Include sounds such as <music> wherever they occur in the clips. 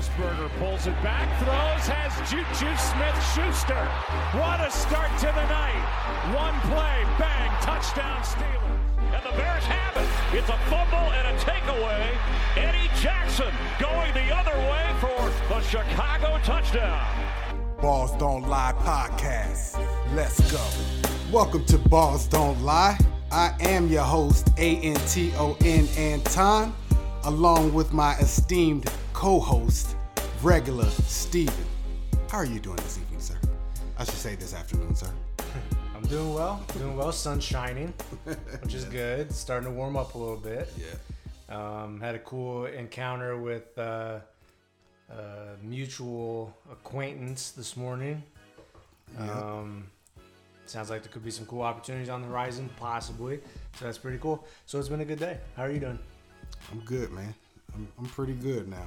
Roethlisberger pulls it back, throws, has Juju Smith-Schuster. What a start to the night! One play, bang, touchdown Steelers. And the Bears have it. It's a fumble and a takeaway. Eddie Jackson going the other way for the Chicago touchdown. Balls Don't Lie podcast. Let's go. Welcome to Balls Don't Lie. I am your host, A-N-T-O-N Anton, along with my esteemed co-host, regular Steven. How are you doing this evening, sir? I should say this afternoon, sir. <laughs> I'm doing well. Doing well. Sun's shining, which is <laughs> good. Starting to warm up a little bit. Yeah. Um, had a cool encounter with uh, uh, mutual acquaintance this morning. Um, sounds like there could be some cool opportunities on the horizon, possibly. So that's pretty cool. So it's been a good day. How are you doing? I'm good, man. I'm, I'm pretty good now.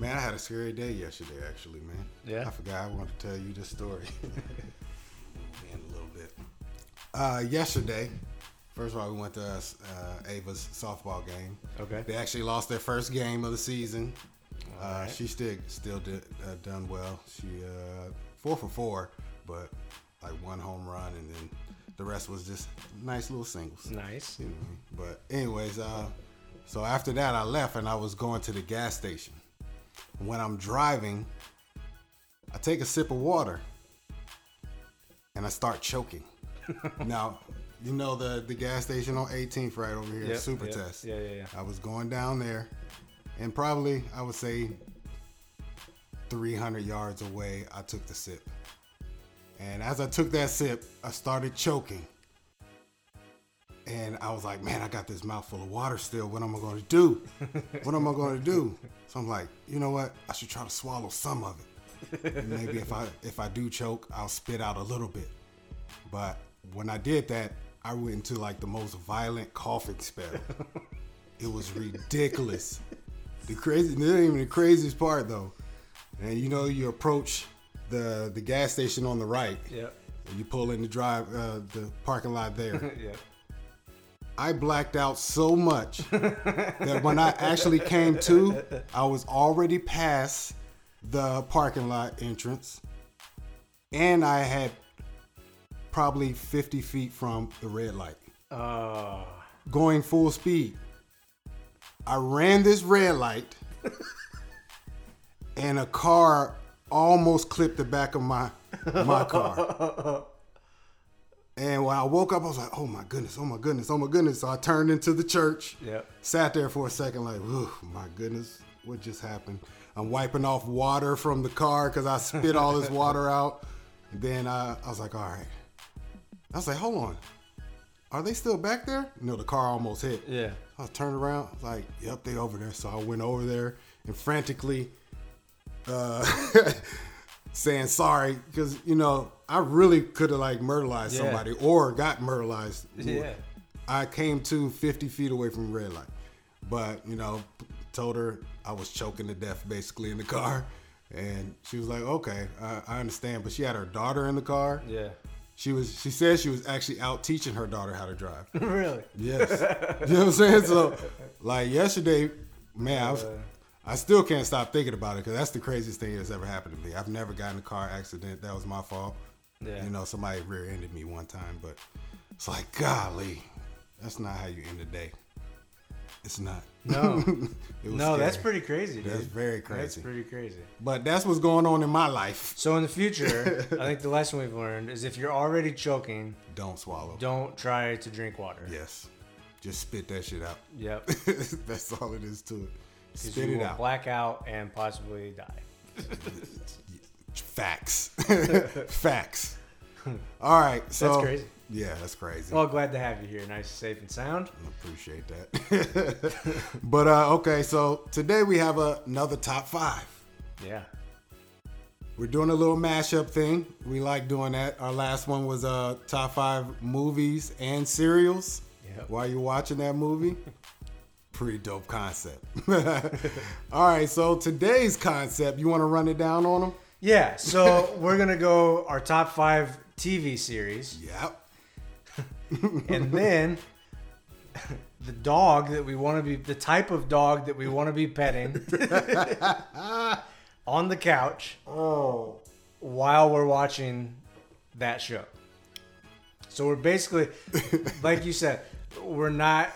Man, I had a scary day yesterday, actually, man. Yeah? I forgot I wanted to tell you this story. <laughs> man, a little bit. Uh, yesterday, first of all, we went to uh, Ava's softball game. Okay. They actually lost their first game of the season. Uh, Alright. She still still did uh, done well. She uh, four for four, but like one home run, and then the rest was just nice little singles. Nice. You know what I mean? But anyways, uh, so after that I left and I was going to the gas station. When I'm driving, I take a sip of water and I start choking. <laughs> now, you know the the gas station on 18th right over here, Yep, Super yep. Test. Yeah, yeah, yeah. I was going down there, and probably I would say 300 yards away, I took the sip. And as I took that sip, I started choking. And I was like, man, I got this mouthful of water still. What am I going to do? What am I going to do? So I'm like, you know what? I should try to swallow some of it. And maybe if I if I do choke, I'll spit out a little bit. But when I did that, I went into like the most violent coughing spell. It was ridiculous. The crazy, ain't even the craziest part though. And you know, you approach the the gas station on the right. Yep. And you pull in the drive, uh, the parking lot there. <laughs> Yep. I blacked out so much that when I actually came to, I was already past the parking lot entrance, and I had probably 50 feet from the red light Oh. going full speed. I ran this red light, and a car almost clipped the back of my my car. <laughs> And when I woke up, I was like, "Oh my goodness! Oh my goodness! Oh my goodness!" So I turned into the church. Yep. Sat there for a second, like, "Oh my goodness, what just happened?" I'm wiping off water from the car because I spit all this water <laughs> out. And then I, I was like, "All right." I was like, "Hold on, are they still back there?" No, the car almost hit. Yeah. I turned around, like, "Yep, they over there." So I went over there and frantically uh, <laughs> saying sorry because you know I really could have like murderized Yeah. somebody or got murderized. <laughs> Yeah. I came to 50 feet away from red light, but you know, told her I was choking to death basically in the car, and she was like, "Okay, I, I understand." But she had her daughter in the car. Yeah. She was. She said she was actually out teaching her daughter how to drive. <laughs> really? Yes. you know what I'm saying? So, like yesterday, man, I was. I still can't stop thinking about it because that's the craziest thing that's ever happened to me. I've never gotten a car accident. That was my fault. Yeah. You know, somebody rear-ended me one time, but it's like, golly, that's not how you end the day. It's not. No. <laughs> It was No, that's pretty crazy, dude. That's very crazy. That's pretty crazy. But that's what's going on in my life. So in the future, <laughs> I think the lesson we've learned is if you're already choking, Don't swallow. don't try to drink water. Yes. Just spit that shit out. Yep. <laughs> that's all it is to it. Spit you it will out. black out and possibly die. Facts. <laughs> Facts. All right. So That's crazy. Yeah, that's crazy. Well, glad to have you here. Nice, safe, and sound. I appreciate that. <laughs> but uh, okay, so today we have a, another top five. Yeah. We're doing a little mashup thing. We like doing that. Our last one was uh, top five movies and cereals. Yep. While you're watching that movie, pretty dope concept. <laughs> All right, so today's concept, you want to run it down on them? Yeah. So <laughs> we're gonna go our top five TV series, Yep. <laughs> and then <laughs> the dog that we want to be, the type of dog that we want to be petting on the couch Oh. while we're watching that show. So we're basically, like you said, we're not,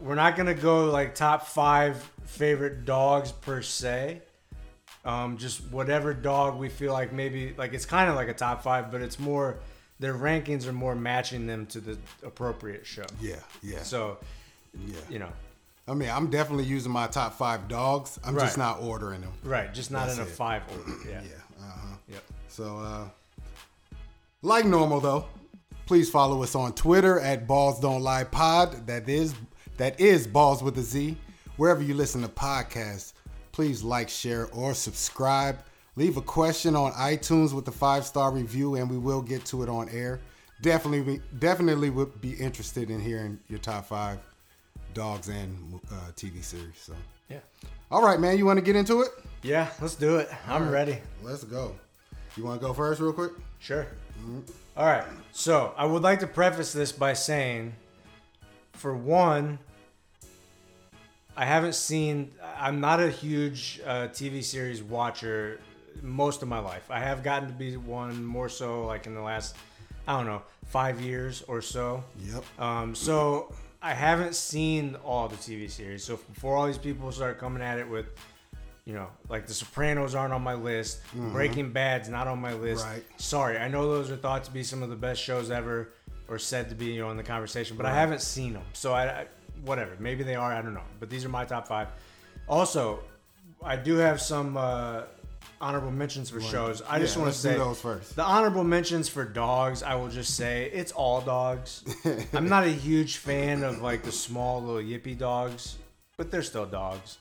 we're not gonna go like top five favorite dogs per se. Um, just whatever dog we feel like maybe like it's kind of like a top five, but it's more their rankings are more matching them to the appropriate show. Yeah, yeah. So yeah. you know, I mean, I'm definitely using my top five dogs. I'm just not ordering them. right? Just not That's in a it. five order. <clears throat> Yeah. Yeah. Uh-huh. Yep. So, uh, like normal though, please follow us on Twitter at Balls Don't Lie Pod. That is that is Balls with a Z. Wherever you listen to podcasts, please like, share, or subscribe. Leave a question on iTunes with a five star review, and we will get to it on air. Definitely, definitely would be interested in hearing your top five dogs and uh, TV series. So, Yeah. all right, man, you want to get into it? Yeah. Let's do it. I'm ready. Let's go. You want to go first, real quick? Sure. All right. So I would like to preface this by saying, for one, I haven't seen. I'm not a huge uh, TV series watcher most of my life. I have gotten to be one more so like in the last, I don't know, five years or so. Yep. Um, so I haven't seen all the TV series. So before all these people start coming at it with, you know, like The Sopranos aren't on my list, Breaking Bad's not on my list. Right. Sorry, I know those are thought to be some of the best shows ever, or said to be, you know, in the conversation, but I haven't seen them. So I, I, whatever, maybe they are. I don't know. But these are my top five. Also, I do have some uh, honorable mentions for shows. I just yeah, want to let's do say those first. the honorable mentions for dogs. I will just say it's all dogs. <laughs> I'm not a huge fan of like the small little yippy dogs, but they're still dogs,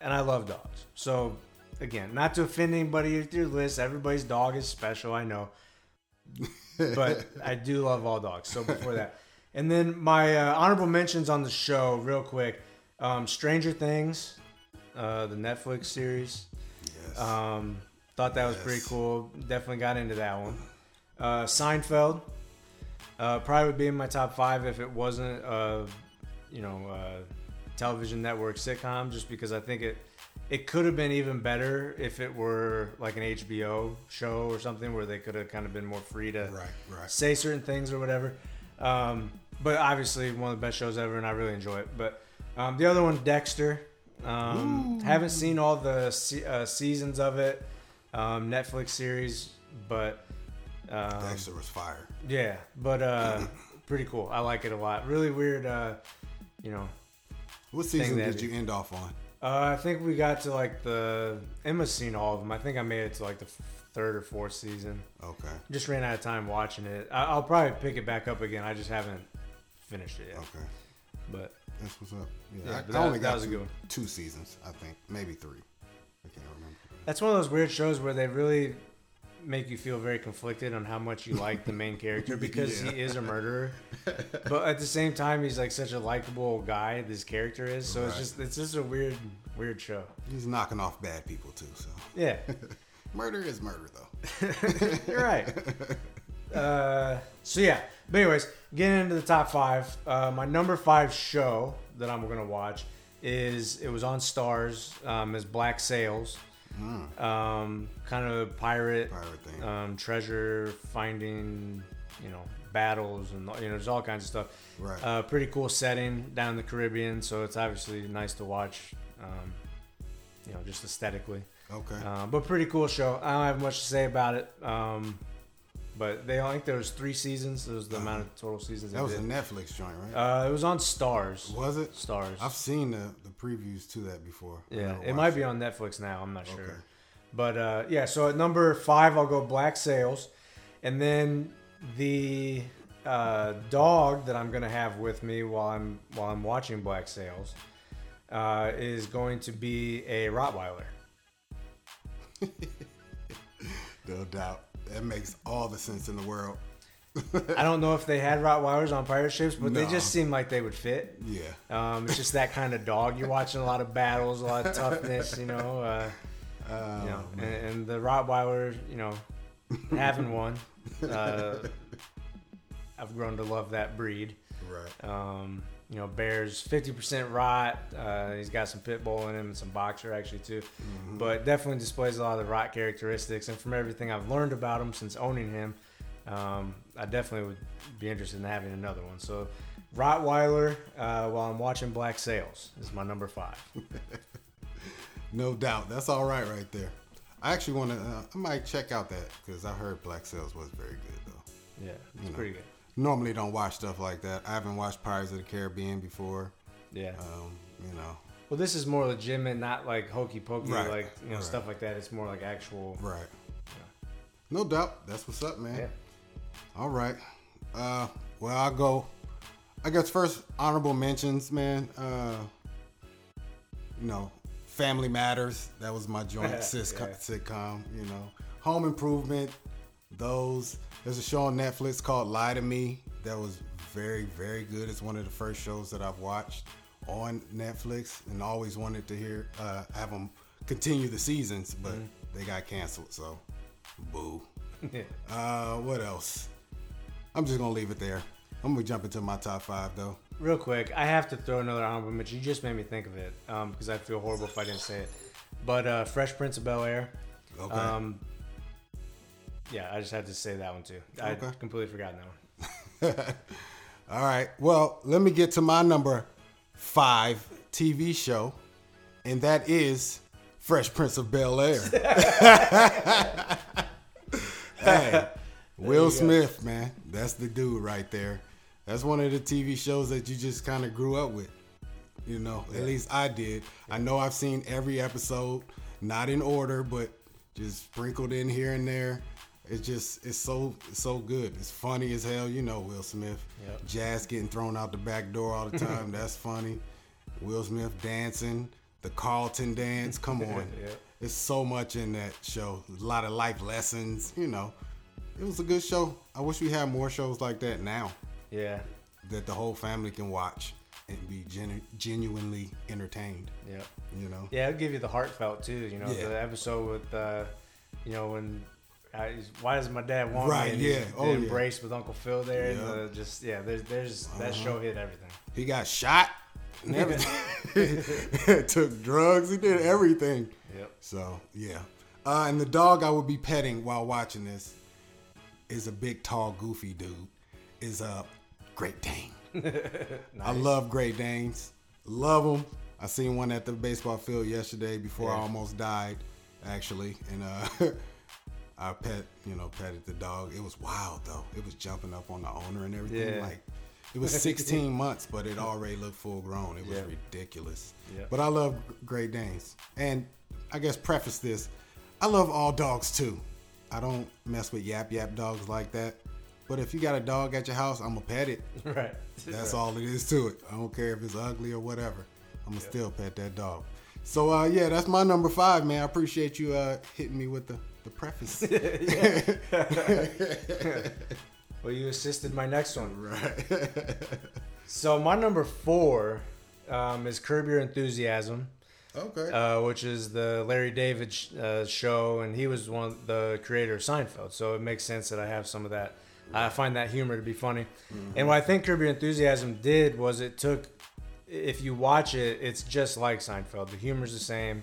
and I love dogs. So again, not to offend anybody with your list, everybody's dog is special. I know, <laughs> but I do love all dogs. So before that, and then my uh, honorable mentions on the show, real quick. Um, Stranger Things, uh, the Netflix series. Yes. Um, thought that was Yes. pretty cool. Definitely got into that one. Uh, Seinfeld uh, probably would be in my top five if it wasn't a you know uh, television network sitcom, just because I think it it could have been even better if it were like an HBO show or something where they could have kind of been more free to right, right. say certain things or whatever. Um, but obviously, one of the best shows ever, and I really enjoy it. But um, the other one, Dexter. Um, haven't seen all the se- uh, seasons of it, um, Netflix series, but um, Dexter was fire. yeah, but uh, <laughs> pretty cool. I like it a lot. Really weird, uh, you know. What season that did you end off on? Uh, I think we got to like the Emma's seen all of them. I think I made it to like the third or fourth season. Okay. Just ran out of time watching it. I- I'll probably pick it back up again. I just haven't finished it yet. Okay. But That's what's up. Yeah, Yeah, I, but I that- only that got was a two, good one. two seasons, I think. Maybe three. I can't remember. that's one of those weird shows where they really make you feel very conflicted on how much you like the main character <laughs> because Yeah. he is a murderer. <laughs> but at the same time, he's like such a likable guy. This character is so it's just it's just a weird weird show. He's knocking off bad people too, so. Yeah, <laughs> Murder is murder, though. <laughs> you're right. Uh, so yeah, but anyways, getting into the top five. Uh, my number five show that I'm gonna watch is it was on Starz. Um, is Black Sails. Um, kind of pirate, Pirate thing. um, treasure finding, you know, battles and you know, there's all kinds of stuff. Right. Uh, pretty cool setting down in the Caribbean, so it's obviously nice to watch. Um, you know, just aesthetically. Okay. Um, but pretty cool show. I don't have much to say about it. Um, but they I think there was three seasons. There was the amount of total seasons. that was a. Netflix joint, right? Uh, it was on Starz. was it? Starz. I've seen the, the previews to that before. Yeah, it might watched be on Netflix now. I'm not sure. Okay. But uh, yeah, so at number five, I'll go Black Sails, and then the uh, dog that I'm gonna have with me while I'm while I'm watching Black Sails uh, is going to be a Rottweiler. <laughs> No doubt. That makes all the sense in the world. <laughs> I don't know if they had Rottweilers on pirate ships, but they just seem like they would fit. Yeah. Um, it's just that kind of dog. You're watching a lot of battles, a lot of toughness, you know. Uh, Uh, you know, and, and the Rottweiler, you know, having one, uh, <laughs> I've grown to love that breed. Right. Um, you know, Bears 50% rot. Uh, he's got some pit bull in him and some boxer actually too, but definitely displays a lot of the rot characteristics. And from everything I've learned about him since owning him, um, I definitely would be interested in having another one. So, Rottweiler, uh, while I'm watching Black Sails, is my number five. <laughs> No doubt. That's all right right there. I actually want to. Uh, I might check out that because I heard Black Sails was very good though. Yeah, it's know. pretty good. Normally don't watch stuff like that. I haven't watched Pirates of the Caribbean before. Yeah. Um, you know. Well, this is more legitimate, not like hokey pokey, Right, like you know right. stuff like that. It's more like actual. Right. No doubt. That's what's up, man. Yeah. All right. Uh, well, I'll go. I guess first honorable mentions, man. Uh, you know, Family Matters. That was my joint sis- <laughs> Yeah. sitcom. You know, Home Improvement. Those. There's a show on Netflix called Lie to Me. That was very, very good. It's one of the first shows that I've watched on Netflix, and always wanted to hear uh, have them continue the seasons, but they got canceled. So, boo. <laughs> Uh, what else? I'm just gonna leave it there. I'm gonna jump into my top five though. Real quick, I have to throw another honorable mention. You just made me think of it because I feel horrible if I didn't say it. But uh, Fresh Prince of Bel Air. Okay. Um, yeah, I just had to say that one too. I Okay. completely forgot that one. <laughs> All right. Well, let me get to my number five TV show, and that is Fresh Prince of Bel Air. <laughs> hey, <laughs> Will Smith, man, that's the dude right there. That's one of the TV shows that you just kind of grew up with. You know, at least I did. I know I've seen every episode, not in order, but just sprinkled in here and there. It's just it's so it's so good. It's funny as hell. You know Will Smith. Yep. Jazz getting thrown out the back door all the <laughs> time. That's funny. Will Smith dancing, the Carlton dance. Come <laughs> on. Yep. It's so much in that show. A lot of life lessons. You know, it was a good show. I wish we had more shows like that now Yeah, that the whole family can watch and be genu- genuinely entertained. yeah, You know. yeah. I'll give you the heartfelt too. You know, Yeah. the episode with, uh, you know, when. Uh, he's, why does my dad want Right, me? Yeah. Oh, the yeah. embrace with Uncle Phil there. Yeah. Uh-huh. And the, just yeah, there's there's that show hit everything. He got shot and everything. <laughs> Took drugs. He did everything. Yep. So yeah. Uh, and the dog I would be petting while watching this is a big, tall, goofy dude. Is a Great Dane. <laughs> nice. I love Great Danes. Love them. I seen one at the baseball field yesterday before I almost died, actually. And uh, <laughs> I pet, you know, petted the dog. It was wild though. It was jumping up on the owner and everything. Yeah. Like it was 16 <laughs> months, but it already looked full grown. It was Yeah. ridiculous. Yeah. But I love Great Danes. And I guess preface this, I love all dogs too. I don't mess with yap yap dogs like that. But if you got a dog at your house, I'm gonna pet it. <laughs> right. That's all it is to it. I don't care if it's ugly or whatever. I'm gonna still pet that dog. So uh, yeah, that's my number five, man. I appreciate you uh, hitting me with the the preface. <laughs> <laughs> Well, you assisted my next one. right. So my number four um, is Curb Your Enthusiasm, okay. uh, which is the Larry David sh- uh, show, and he was one of the creator of Seinfeld. So it makes sense that I have some of that. I find that humor to be funny. And what I think Curb Your Enthusiasm did was it took, if you watch it, it's just like Seinfeld. The humor's the same.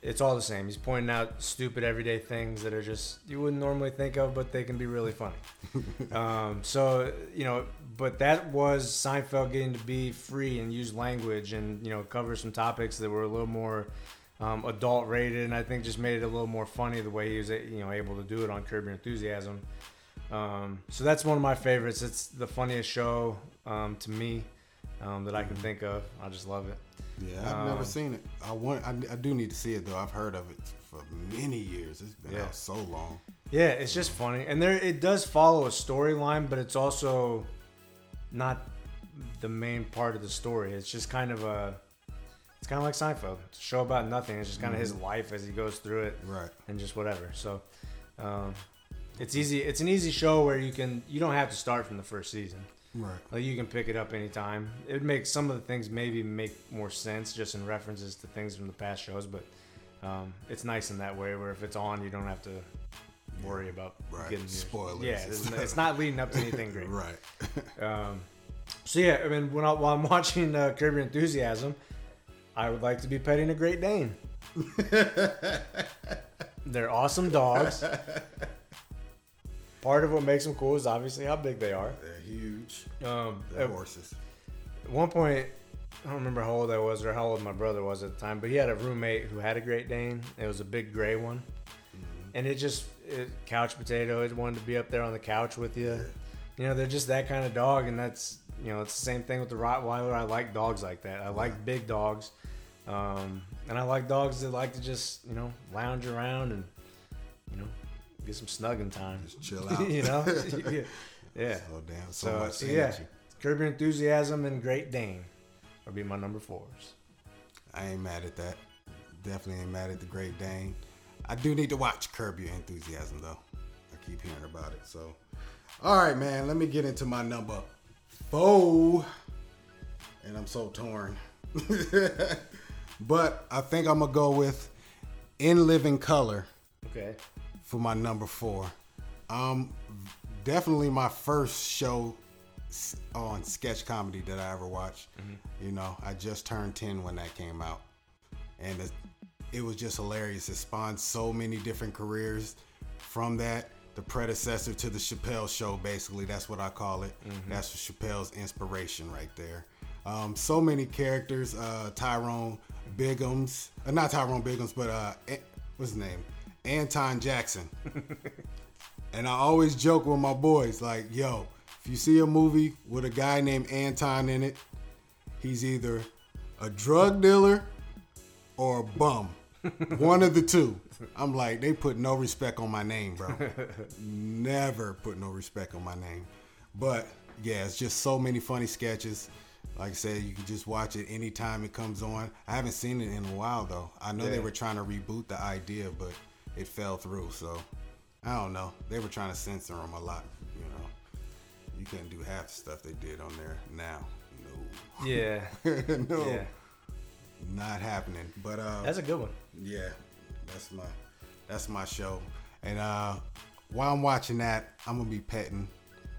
It's all the same. He's pointing out stupid everyday things that are just you wouldn't normally think of, but they can be really funny. <laughs> um, so you know, but that was Seinfeld getting to be free and use language and you know cover some topics that were a little more um, adult rated, and I think just made it a little more funny the way he was you know able to do it on Curb Your Enthusiasm. Um, so that's one of my favorites. It's the funniest show um, to me um, that I can think of. I just love it. Yeah, I've um, never seen it. I want. I, I do need to see it though. I've heard of it for many years. It's been Yeah. out so long. Yeah, it's just funny, and there it does follow a storyline, but it's also not the main part of the story. It's just kind of a, it's kind of like Seinfeld. It's a show about nothing. It's just kind of his life as he goes through it, Right. and just whatever. So, um, it's easy. It's an easy show where you can you don't have to start from the first season. Right. Like you can pick it up anytime. It would make some of the things maybe make more sense just in references to things from the past shows, but um, it's nice in that way where if it's on, you don't have to worry about Right. getting your- Spoilers Yeah, it's, <laughs> it's not leading up to anything great. Right. <laughs> Um, So yeah, I mean, when I, while I'm <laughs> watching uh, Curb Your Enthusiasm, I would like to be petting a Great Dane. They're awesome dogs. Part of what makes them cool is obviously how big they are. They're huge. Um, They're at horses. one point, I don't remember how old I was or how old my brother was at the time, but he had a roommate who had a Great Dane. It was a big gray one, and it just it, couch potato. It wanted to be up there on the couch with you. You know, they're just that kind of dog, and that's you know, it's the same thing with the Rottweiler. I like dogs like that. I like big dogs, um, and I like dogs that like to just you know lounge around and you know get some snugging time. Just chill out. <laughs> you know, <laughs> yeah. yeah. Oh damn! So, So, much so yeah. Curb Your Enthusiasm and Great Dane would be my number fours. I ain't mad at that. Definitely ain't mad at the Great Dane. I do need to watch Curb Your Enthusiasm though. I keep hearing about it. So, all right, man. Let me get into my number four. And I'm so torn. <laughs> but I think I'm gonna go with In Living Color Okay. For my number four. Um, definitely my first show on sketch comedy that I ever watched. You know, I just turned 10 when that came out. And it, it was just hilarious. It spawned so many different careers from that. The predecessor to the Chappelle show, basically. That's what I call it. That's Chappelle's inspiration right there. Um, so many characters. Uh, Tyrone Biggums. Uh, not Tyrone Biggums, but uh, what's his name? Anton Jackson. <laughs> And I always joke with my boys, like, yo, if you see a movie with a guy named Anton in it, he's either a drug dealer or a bum. <laughs> One of the two. I'm like, they put no respect on my name, bro. <laughs> Never put no respect on my name. But yeah, it's just so many funny sketches. Like I said, you can just watch it anytime it comes on. I haven't seen it in a while though. I know they were trying to reboot the idea, but it fell through. So I don't know. They were trying to censor them a lot. You know, you couldn't do half the stuff they did on there now. No. Yeah. No, <laughs> no, Yeah. not happening. But uh, That's a good one. yeah, that's my that's my show. And uh, while I'm watching that, I'm gonna be petting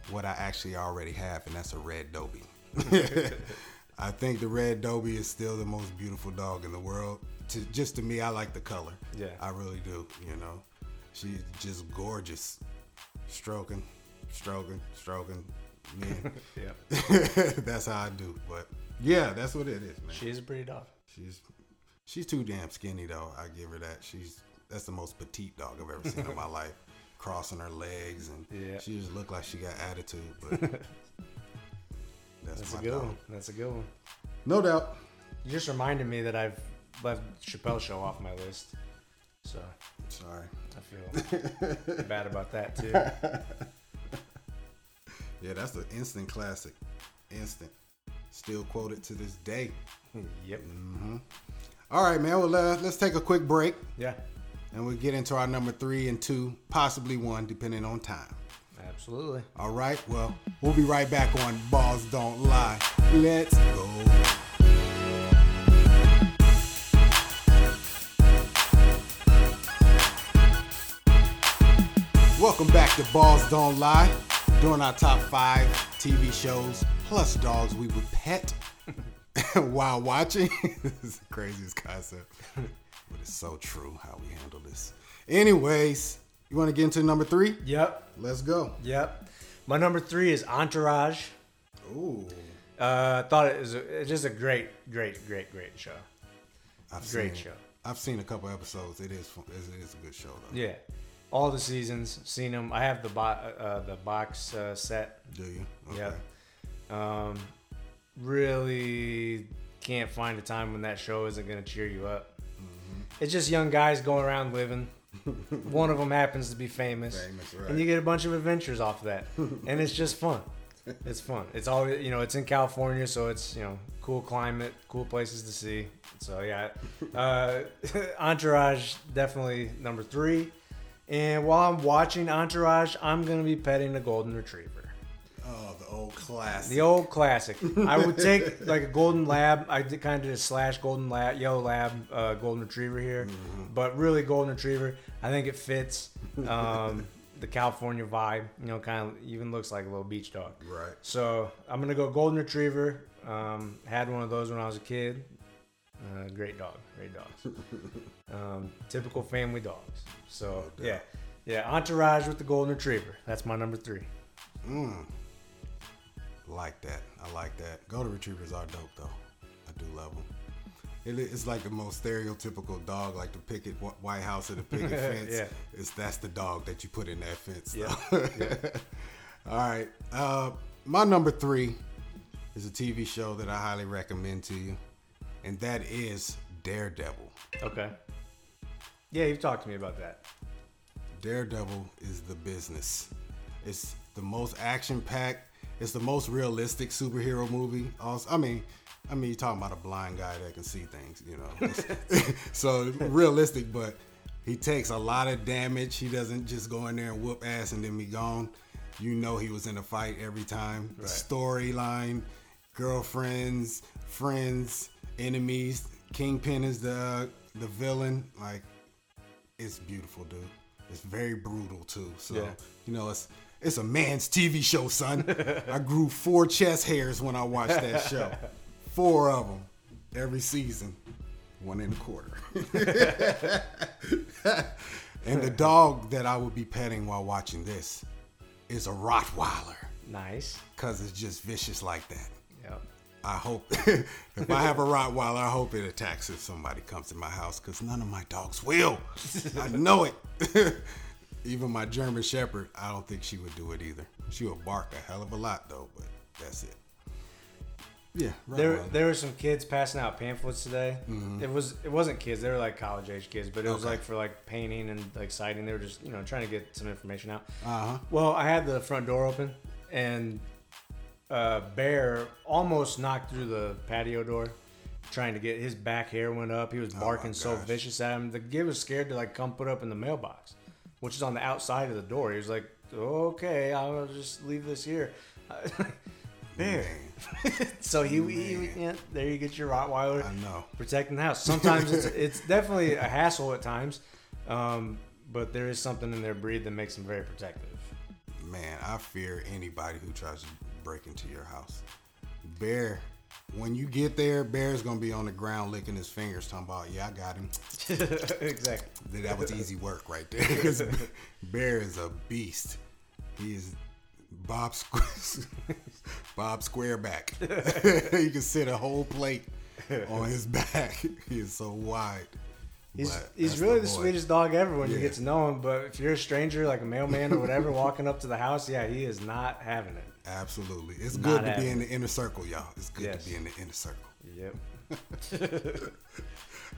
what I actually already have, and that's a red Dobie. <laughs> <laughs> I think the red Dobie is still the most beautiful dog in the world. To, just to me, I like the color. Yeah. I really do. You know, she's just gorgeous. Stroking, stroking, stroking. Man, Yeah. <laughs> <laughs> that's how I do. But yeah, that's what it is, man. She is a pretty dog. She's she's too damn skinny though. I give her that. She's that's the most petite dog I've ever seen in my <laughs> life. Crossing her legs and Yeah. she just looked like she got attitude. But that's, That's a good dog. one. That's a good one. No doubt. You just reminded me that I've left Chappelle Show off my list. So Sorry. I feel <laughs> bad about that too. <laughs> Yeah, that's an instant classic. Instant. Still quoted to this day. <laughs> Yep. All right, man. Well, uh, let's take a quick break Yeah. and we'll get into our number three and two, possibly one, depending on time. Absolutely. All right. Well, we'll be right back on Balls Don't Lie. Let's go. Welcome back to Balls Don't Lie. Doing our top five TV shows plus dogs we would pet <laughs> while watching. <laughs> this is the craziest concept, but it's so true how we handle this. Anyways, you want to get into number three? Yep. Let's go. Yep. My number three is Entourage. Ooh. Uh, I thought it was a, it's just a great, great, great, great show. I've Great seen, show. I've seen a couple episodes. It is fun. It is a good show though. Yeah, all the seasons, seen them. I have the bo- uh, the box uh, set. Do you? Yeah. Um, really can't find a time when that show isn't gonna cheer you up. Mm-hmm. It's just young guys going around living. <laughs> One of them happens to be famous, Famous, right. and you get a bunch of adventures off of that, <laughs> and it's just fun. <laughs> It's fun. It's all you know. It's in California, so it's you know cool climate, cool places to see. So yeah, uh, Entourage definitely number three. And while I'm watching Entourage, I'm gonna be petting a golden retriever. Oh, the old classic. The old classic. I would take like a golden lab. I did kind of did a slash golden lab, yellow lab, uh, golden retriever here, but really golden retriever. I think it fits. Um, the California vibe. You know, kind of even looks like a little beach dog. Right. So I'm gonna go golden retriever. Um, had one of those when I was a kid. Uh, great dog, great dogs. <laughs> um, typical family dogs. So yeah, yeah. Entourage with the golden retriever. That's my number three. Mm. Like that. I like that. Golden retrievers are dope though. I do love them. It, it's like the most stereotypical dog, like the picket White House or the <laughs> picket fence. Yeah. It's that's the dog that you put in that fence. Yeah. though. <laughs> All right. Uh, my number three is a TV show that I highly recommend to you, and that is Daredevil. Okay. Yeah, you've talked to me about that. Daredevil is the business. It's the most action packed. It's the most realistic superhero movie. Also, I mean, I mean, you're talking about a blind guy that can see things, you know. <laughs> <laughs> so realistic, but he takes a lot of damage. He doesn't just go in there and whoop ass and then be gone. You know he was in a fight every time. The Right. storyline, girlfriends, friends, enemies. Kingpin is the the villain. Like it's beautiful, dude. It's very brutal too. So Yeah. you know, it's it's a man's TV show, son. <laughs> I grew four chest hairs when I watched that show. Four of them every season, one and a quarter. <laughs> and the dog that I would be petting while watching this is a Rottweiler, Nice. cause it's just vicious like that. Yep. I hope <laughs> if I have a Rottweiler, I hope it attacks if somebody comes to my house because none of my dogs will. I know it. <laughs> Even my German Shepherd, I don't think she would do it either. She would bark a hell of a lot though, but that's it. Yeah, There, there were some kids passing out pamphlets today. It was, it wasn't kids. They were like college age kids, but it was Mm-hmm. Okay. like for like painting and like sighting. They were just, you know, trying to get some information out. Uh-huh. Well, I had the front door open, and uh, Bear almost knocked through the patio door, trying to get his back hair went up. He was barking so Oh gosh. vicious at him. The kid was scared to like come put up in the mailbox, which is on the outside of the door. He was like, "Okay, I'll just leave this here." <laughs> Bear. <laughs> So he, he yeah, there you get your Rottweiler I know. protecting the house. Sometimes it's it's definitely a hassle at times, um, but there is something in their breed that makes them very protective. Man, I fear anybody who tries to break into your house. Bear, when you get there, Bear's gonna be on the ground licking his fingers, talking about, "Yeah, I got him." <laughs> exactly. That was easy work right there. <laughs> Because Bear is a beast. He is Bob Squ- <laughs> Bob Squareback. you can sit a whole plate on his back. He is so wide. He's But he's really the, boy. sweetest dog ever when you get to know him. But if you're a stranger, like a mailman or whatever, walking up to the house, yeah, he is not having it. Absolutely. It's Not good to be in the inner circle, y'all. It's good Yes. to be in the inner circle. Yep. <laughs>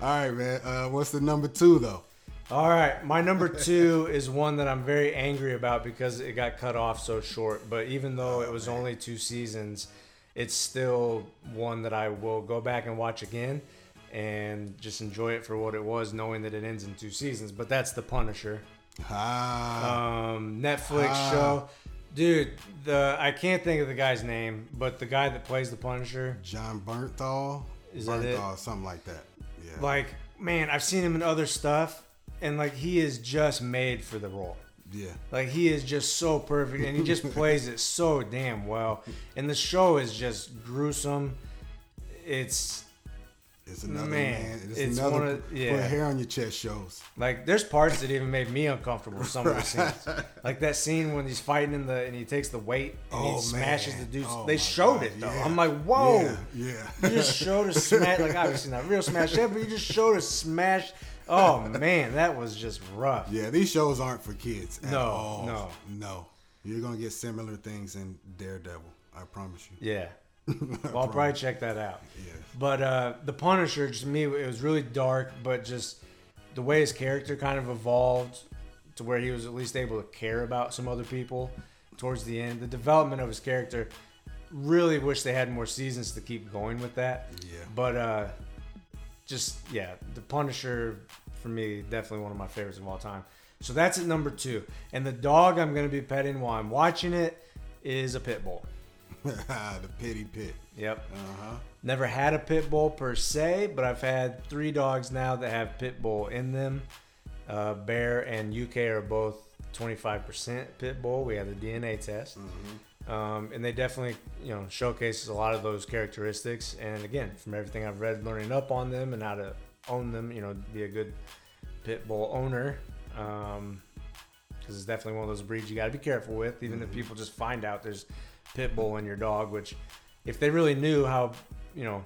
All right, man. Uh, what's the number two though? All right, my number two <laughs> is one that I'm very angry about because it got cut off so short. But even though it was only two seasons, it's still one that I will go back and watch again and just enjoy it for what it was, knowing that it ends in two seasons. But that's The Punisher, Ah, um, Netflix Ah. show. Dude, the I can't think of the guy's name, but the guy that plays the Punisher, Jon Bernthal. Is that it? Bernthal, something like that. Yeah. like man, I've seen him in other stuff, and like he is just made for the role. yeah. Like he is just so perfect, and he just <laughs> plays it so damn well. And the show is just gruesome. It's It's another Man, man. It's, it's another one of- put yeah. hair on your chest shows. like there's parts that even made me uncomfortable. Some of the <laughs> scenes, like that scene when he's fighting in the and he takes the weight and Oh, he smashes man. the dudes. Oh, they showed God, it though. yeah. I'm like, whoa. Yeah. yeah. You just showed a smash, like <laughs> obviously not real smash, yeah, but you just showed a smash. Oh man, that was just rough. Yeah, these shows aren't for kids. At No, all. no. no. You're gonna get similar things in Daredevil. I promise you. Yeah. <laughs> Well, I'll probably check that out. Yes. But uh, the Punisher, just to me, it was really dark, but just the way his character kind of evolved to where he was at least able to care about some other people towards the end. The development of his character, really wish they had more seasons to keep going with that. Yeah. But uh, just yeah, the Punisher for me definitely one of my favorites of all time. So that's at number two. And the dog I'm gonna be petting while I'm watching it is a pit bull. <laughs> the pity pit. Yep. Uh huh. Never had a pit bull per se, but I've had three dogs now that have pit bull in them. Uh, Bear and UK are both 25% pit bull. We had the DNA test. Mm-hmm. Um, and they definitely, you know, showcases a lot of those characteristics. And again, from everything I've read, learning up on them and how to own them, you know, be a good pit bull owner. Um, because it's definitely one of those breeds you got to be careful with. Even if people just find out there's pit bull in your dog, which if they really knew how, you know,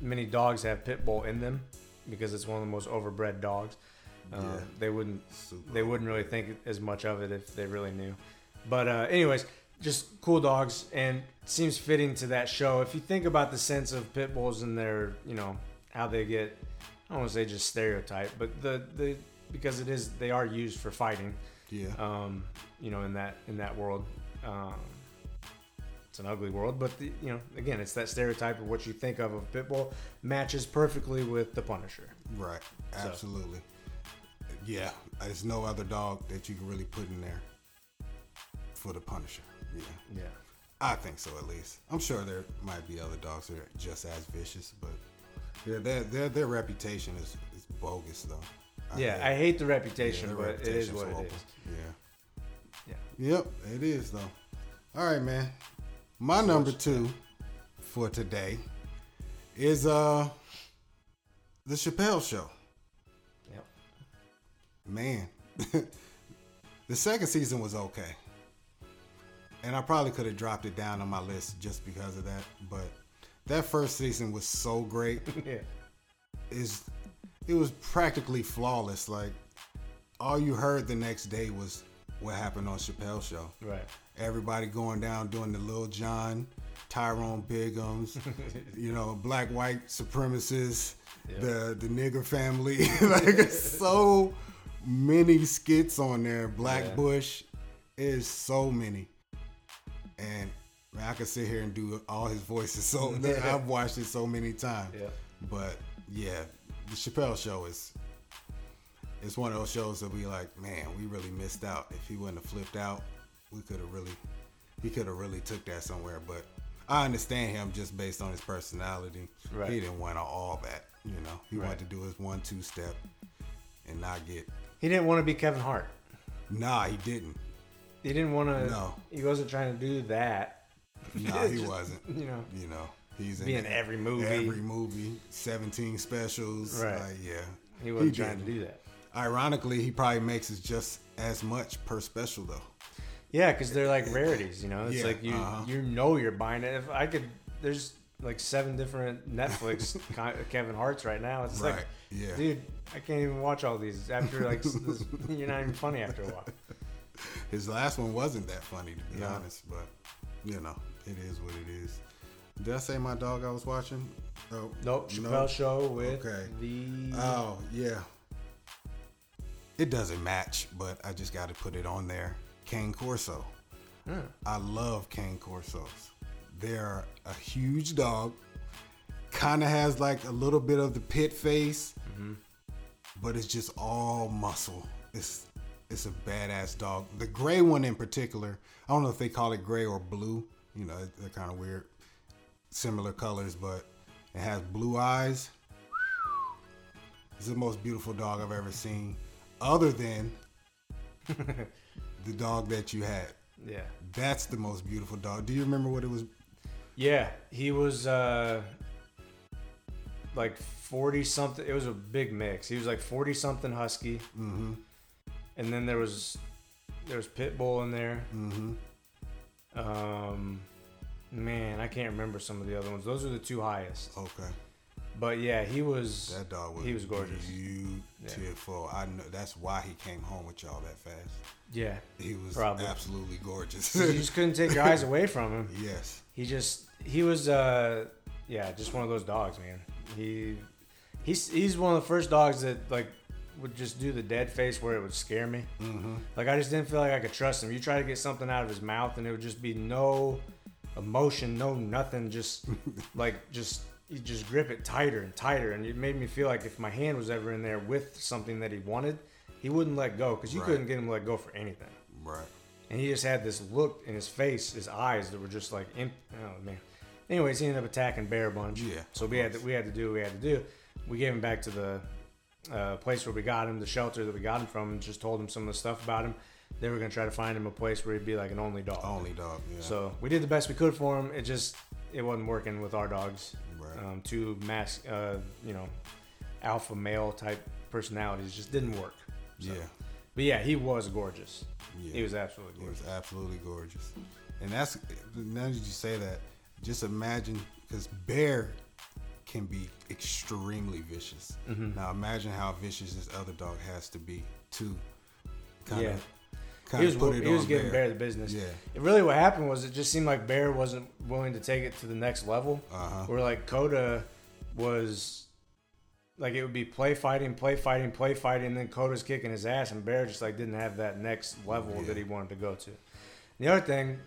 many dogs have pit bull in them, because it's one of the most overbred dogs, uh, Yeah. they wouldn't Super they wouldn't really think as much of it if they really knew. But uh, anyways, just cool dogs and seems fitting to that show. If you think about the sense of pit bulls and their, you know, how they get, I don't want to say just stereotype, but the the because it is they are used for fighting. Yeah. Um, you know, in that in that world. Um, it's an ugly world, but the, you know, again, it's that stereotype of what you think of of pit bull matches perfectly with the Punisher. Right. Absolutely. Yeah. There's no other dog that you can really put in there for the Punisher. Yeah. Yeah. I think so at least. I'm sure there might be other dogs that are just as vicious, but yeah, their their their reputation is, is bogus though. Yeah, hate- I hate the reputation, their but it is what it horrible. is. Yeah. Yeah. Yep, it is though. All right, man. My number two for today is uh the Chappelle Show. Yep. Man, <laughs> the second season was okay, and I probably could have dropped it down on my list just because of that. But that first season was so great. <laughs> Yeah. is it was practically flawless. Like all you heard the next day was what happened on Chappelle Show. Right. Everybody going down doing the Lil Jon, Tyrone Biggums, <laughs> you know, black white supremacists, the the nigger family. <laughs> like so many skits on there. Black Yeah. Bush is so many. And man, I could sit here and do all his voices. So <laughs> I've watched it so many times. Yeah. But yeah, the Chappelle show is it's one of those shows that we like, man, we really missed out. If he wouldn't have flipped out, we could have really he could have really took that somewhere. But I understand him just based on his personality. Right. He didn't want all that, you know. He Right. wanted to do his one two step and not get He didn't want to be Kevin Hart. Nah, he didn't. He didn't want to. No. He wasn't trying to do that. Nah, <laughs> he Just, wasn't. You know. You know. He's Be in every movie. Every movie, 17 specials. Right. Like, yeah. He wasn't He trying to didn't. do that. Ironically, he probably makes it just as much per special though. Yeah, because they're like rarities. You know, it's Yeah, like you uh-huh. you know you're buying it. If I could, there's like seven different Netflix <laughs> Kevin Harts right now. It's Right, like, yeah. dude, I can't even watch all these after like this, <laughs> you're not even funny after a while. His last one wasn't that funny to be No. honest, but you know, it is what it is. Did I say my dog I was watching? Oh, Nope, no. Chappelle Show with Okay. the Oh, yeah. It doesn't match, but I just got to put it on there. Cane Corso. Hmm. I love Cane Corsos. They're a huge dog. Kind of has like a little bit of the pit face, Mm-hmm. but it's just all muscle. It's it's a badass dog. The gray one in particular, I don't know if they call it gray or blue. You know, they're kind of weird, similar colors, but it has blue eyes. It's the most beautiful dog I've ever seen, other than <laughs> the dog that you had. yeah That's the most beautiful dog. Do you remember what it was? yeah he was uh like 40 something it was a big mix he was like 40 something husky Mm-hmm. and then there was there was pit bull in there Mm-hmm. um man i can't remember some of the other ones those are the two highest Okay. But yeah he was That dog was he was gorgeous beautiful. I know that's why he came home with y'all that fast. yeah He was Probably. absolutely gorgeous. you just couldn't take your eyes away from him <laughs> yes. he just he was uh yeah just one of those dogs man he he's he's one of the first dogs that like would just do the dead face where it would scare me Mm-hmm. like i just didn't feel like i could trust him you try to get something out of his mouth and it would just be no emotion no nothing just <laughs> like just you just grip it tighter and tighter and it made me feel like if my hand was ever in there with something that he wanted he wouldn't let go because you Right. couldn't get him to let go for anything Right. and he just had this look in his face, his eyes that were just like, imp- oh man. Anyways, he ended up attacking Bear Bunch. Yeah, So we had to, we had to do what we had to do. We gave him back to the uh, place where we got him, the shelter that we got him from, and just told him some of the stuff about him. They were gonna try to find him a place where he'd be like an only dog. Only dog. Yeah. So we did the best we could for him. It just it wasn't working with our dogs. Right. Um, two mass, uh, you know, alpha male type personalities just didn't work. yeah. But yeah, he was gorgeous. Yeah. He was absolutely gorgeous. was absolutely gorgeous. And that's now that you say that, just imagine because bear can be extremely vicious. Mm-hmm. Now imagine how vicious this other dog has to be too. Kind Yeah. of, He was, of put it he was giving bear. Bear the business. Yeah. It really what happened was it just seemed like Bear wasn't willing to take it to the next level. Uh-huh. Where like Coda was like it would be play fighting, play fighting, play fighting, and then Coda's kicking his ass, and Bear just like didn't have that next level Yeah. that he wanted to go to. The other thing,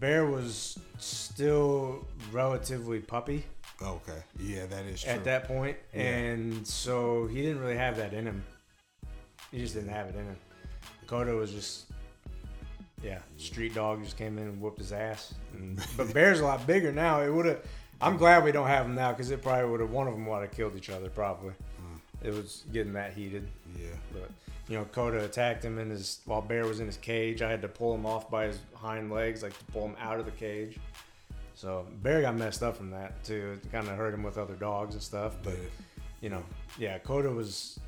Bear was still relatively puppy Okay. Yeah, that is true. at that point, Yeah. and so he didn't really have that in him. He just didn't have it in him. Coda was just, yeah, street dog just came in and whooped his ass. And, but Bear's a lot bigger now. It would have. I'm glad we don't have him now because it probably would have. One of them would have killed each other probably. Hmm. It was getting that heated. Yeah. But you know, Coda attacked him in his while Bear was in his cage. I had to pull him off by his hind legs, like to pull him out of the cage. So Bear got messed up from that too. It kind of hurt him with other dogs and stuff. But But you know, yeah, Coda was.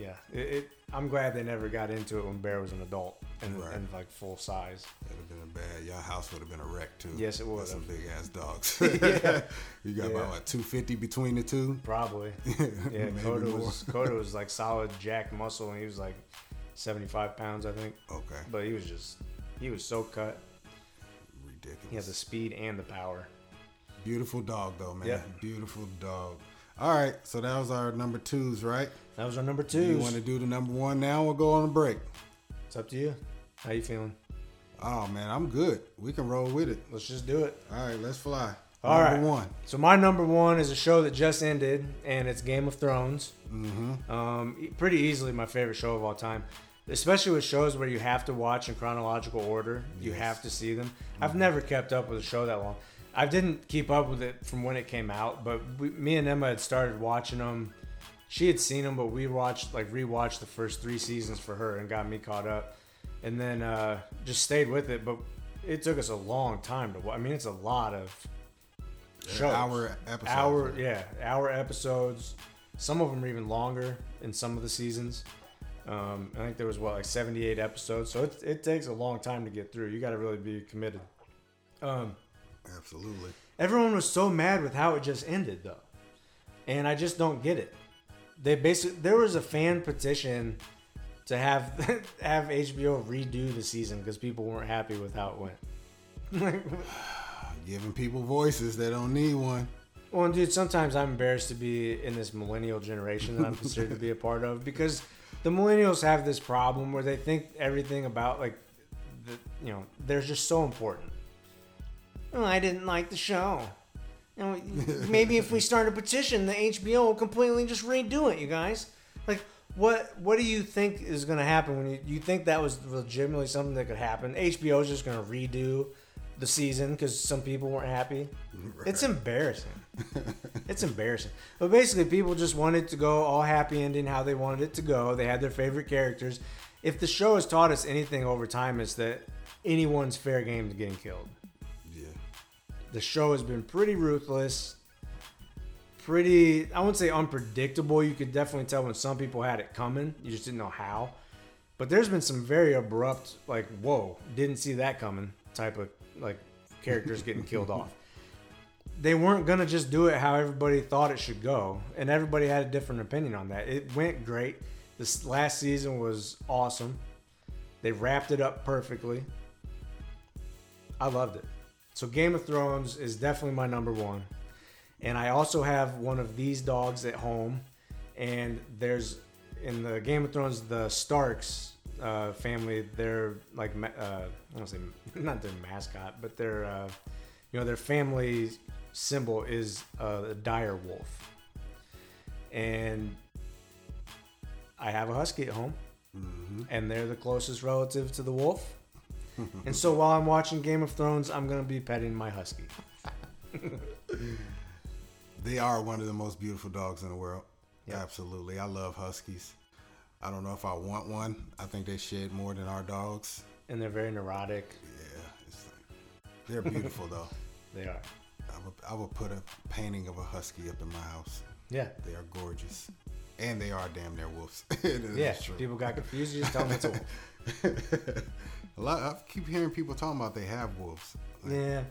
Yeah, it, it. I'm glad they never got into it when Bear was an adult and, Right. and like full size. it'd have been a bad. Your house would have been a wreck too. Yes, it would Some big ass dogs. Yeah. <laughs> <laughs> you got Yeah. about what 250 between the two. Probably. <laughs> Yeah, Coda was Coda was like solid jack muscle, and he was like 75 pounds, I think. Okay. But he was just, he was so cut. Ridiculous. He had the speed and the power. Beautiful dog though, man. Yeah. Beautiful dog. All right, so that was our number twos, right? That was our number Do you two. want to do the number one now or go on a break? It's up to you. How you feeling? Oh man, I'm good. We can roll with it. Let's just do it. All right, let's fly. All number right. one. So my number one is a show that just ended, and it's Game of Thrones. Mm-hmm. Um, pretty easily my favorite show of all time, especially with shows where you have to watch in chronological order. You have to see them. I've never kept up with a show that long. I didn't keep up with it from when it came out, but we, me and Emma had started watching them. She had seen them, but we watched like rewatched the first three seasons for her and got me caught up, and then uh, just stayed with it. But it took us a long time to. I mean, it's a lot of shows. Hour episodes. Hour, yeah, hour episodes. Some of them are even longer in some of the seasons. Um, I think there was what like 78 episodes, so it, it takes a long time to get through. You got to really be committed. Um, Absolutely. everyone was so mad with how it just ended, though, and I just don't get it. They basically there was a fan petition to have <laughs> have HBO redo the season because people weren't happy with how it went. <sighs> Giving people voices they don't need one. Well, dude, sometimes I'm embarrassed to be in this millennial generation that I'm considered to be a part of because the millennials have this problem where they think everything about like, the, you know, they're just so important. Oh, I didn't like the show. You know, maybe if we <laughs> start a petition, the HBO will completely just redo it. You guys, like, what what do you think is going to happen when you you think that was legitimately something that could happen? HBO is just going to redo the season because some people weren't happy. It's embarrassing. it's embarrassing. But basically, people just wanted to go all happy ending how they wanted it to go. They had their favorite characters. If the show has taught us anything over time, it's that anyone's fair game to getting killed. The show has been pretty ruthless, pretty, I wouldn't say unpredictable. You could definitely tell when some people had it coming, you just didn't know how. But there's been some very abrupt, like, whoa, didn't see that coming type of like characters getting killed <laughs> off. They weren't gonna just do it how everybody thought it should go, and everybody had a different opinion on that. It went great. This last season was awesome. They wrapped it up perfectly. I loved it. So Game of Thrones is definitely my number one. And I also have one of these dogs at home. And there's in the Game of Thrones the Starks uh, family. They're like uh, I don't say <laughs> not their mascot, but their uh, you know their family symbol is uh, a dire wolf. And I have a husky at home, and they're the closest relative to the wolf. And so while I'm watching Game of Thrones, I'm gonna be petting my husky. <laughs> They are one of the most beautiful dogs in the world. Absolutely. I love Huskies. I don't know if I want one. I think they shed more than our dogs. And they're very neurotic. Yeah, like, they're beautiful though. <laughs> They are. I would, I would put a painting of a husky up in my house. Yeah. They are gorgeous, and they are damn near wolves. <laughs> Yeah. true. People got confused. You just tell them it's a wolf. A lot. I keep hearing people talking about they have wolves. Like, Yeah.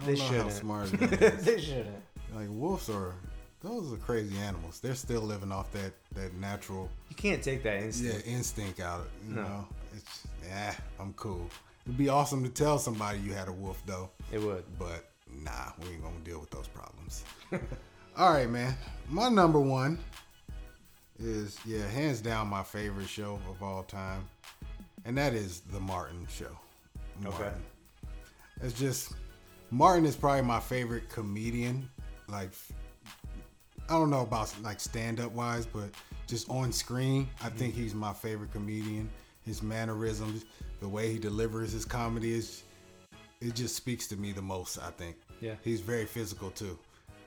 I They don't know shouldn't. smart <laughs> they shouldn't. like wolves are. Those are crazy animals. They're still living off that that natural You can't take that yeah instinct. instinct out. You No. know, it's yeah. I'm cool. It'd be awesome to tell somebody you had a wolf though. It would. But nah, we ain't gonna deal with those problems. <laughs> All right, man. My number one is yeah, hands down my favorite show of all time, and that is the Martin Show. Okay. It's just Martin is probably my favorite comedian. Like I don't know about like stand up wise, but just on screen, I mm-hmm. think he's my favorite comedian. His mannerisms, the way he delivers his comedy is it just speaks to me the most, I think. Yeah. He's very physical too.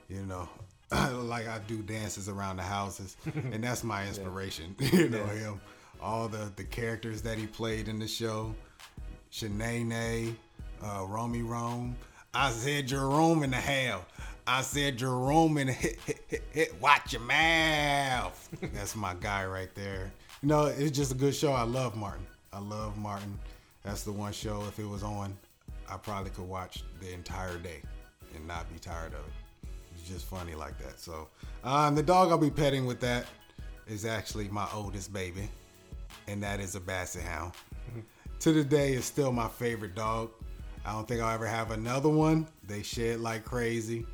You know. <laughs> like I do dances around the houses <laughs> and that's my inspiration. <laughs> you know Yeah. him. All the the characters that he played in the show. Shanae, uh, Romy Rome. I said Jerome in the hell. I said Jerome in hit, hit, hit, hit. Watch your mouth. <laughs> That's my guy right there. You know, it's just a good show. I love Martin. I love Martin. That's the one show. If it was on, I probably could watch the entire day and not be tired of it. It's just funny like that. So, um, the dog I'll be petting with that is actually my oldest baby, and that is a Basset Hound to the day is still my favorite dog. I don't think I'll ever have another one. They shed like crazy.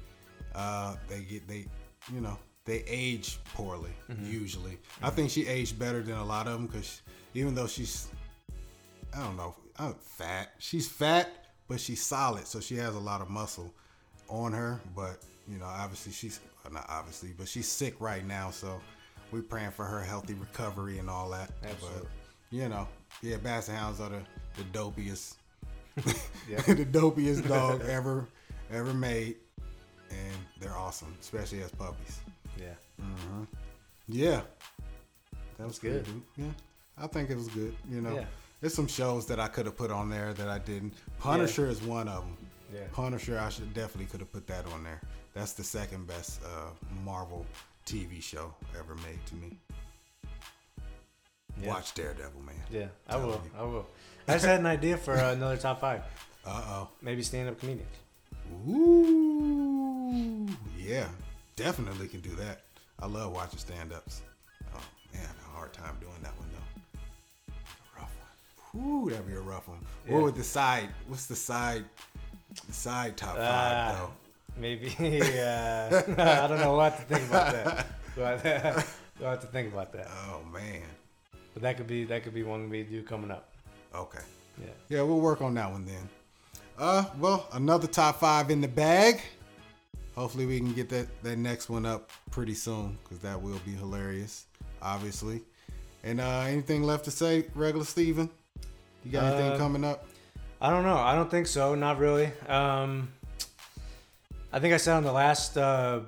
Uh, they get they, you know, they age poorly usually. I think she aged better than a lot of them because even though she's, I don't know, I'm fat. She's fat, but she's solid, so she has a lot of muscle on her. But you know, obviously she's not obviously, but she's sick right now, so we're praying for her healthy recovery and all that. Absolutely. But you know, yeah, Basset Hounds are the, the dopiest, <laughs> <laughs> the dopiest dog <laughs> ever ever made, and they're awesome, especially as puppies. Yeah. Yeah, that was good. dude. Yeah, I think it was good. You know, Yeah. there's some shows that I could have put on there that I didn't. Punisher is one of them. Yeah. Punisher, I should definitely could have put that on there. That's the second best uh, Marvel TV show ever made to me. Yeah. Watch Daredevil, man. Yeah. I will. you. I will. I just had an idea for uh, another top five. Uh oh. Maybe stand up comedians. Ooh, yeah, definitely can do that. I love watching stand-ups. Oh man, a hard time doing that one though. A rough one. Ooh, that'd be a rough one. Yeah. What would the side? What's the side? The side top five Ah. though. Maybe. <laughs> Uh, <laughs> I don't know. We'll have to think about that. We'll have to, <laughs> we'll have to think about that. Oh man. But that could be that could be one we do coming up. Okay. Yeah. Yeah, we'll work on that one then. Uh, well, another top five in the bag. Hopefully, we can get that that next one up pretty soon because that will be hilarious, obviously. And uh, anything left to say, regular Steven? You got anything Uh, coming up? I don't know. I don't think so. Not really. Um, I think I said on the last uh,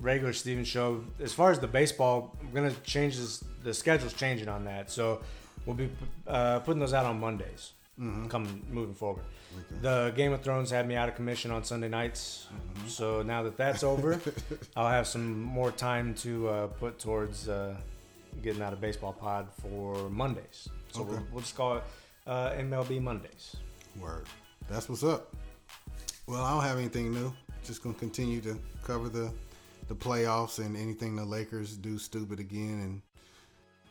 regular Steven show, as far as the baseball, I'm gonna change this. The schedule's changing on that, so we'll be uh, putting those out on Mondays. Coming moving forward. The Game of Thrones had me out of commission on Sunday nights, so now that that's over, <laughs> I'll have some more time to uh, put towards uh, getting out of baseball pod for Mondays. So Okay. we'll, we'll just call it uh, MLB Mondays. Word. That's what's up. Well, I don't have anything new. Just gonna continue to cover the the playoffs and anything the Lakers do stupid again,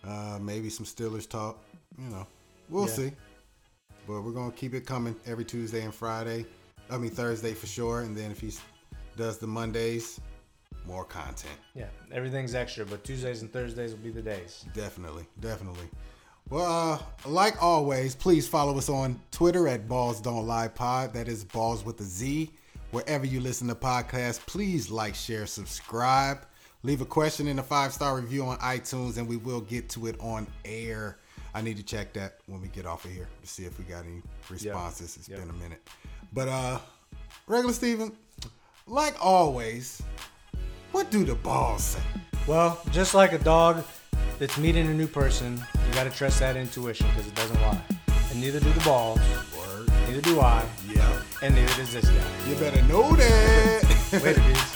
and uh, maybe some Steelers talk. You know, we'll Yeah. see. But we're gonna keep it coming every Tuesday and Friday. I mean Thursday for sure, and then if he does the Mondays, more content. Yeah, everything's extra, but Tuesdays and Thursdays will be the days. Definitely, definitely. Well, uh, like always, please follow us on Twitter at Balls Don't Lie Pod. That is Balls with a Z wherever you listen to podcasts. Please like, share, subscribe. Leave a question in a five star review on iTunes, and we will get to it on air. I need to check that when we get off of here to see if we got any responses. Yep. It's yep. been a minute. But uh regular Steven, like always, what do the balls say? Well, just like a dog that's meeting a new person, you gotta trust that intuition because it doesn't lie. And neither do the balls. Word. Neither do I. Yeah and neither does this guy. You better know that. Wait a minute.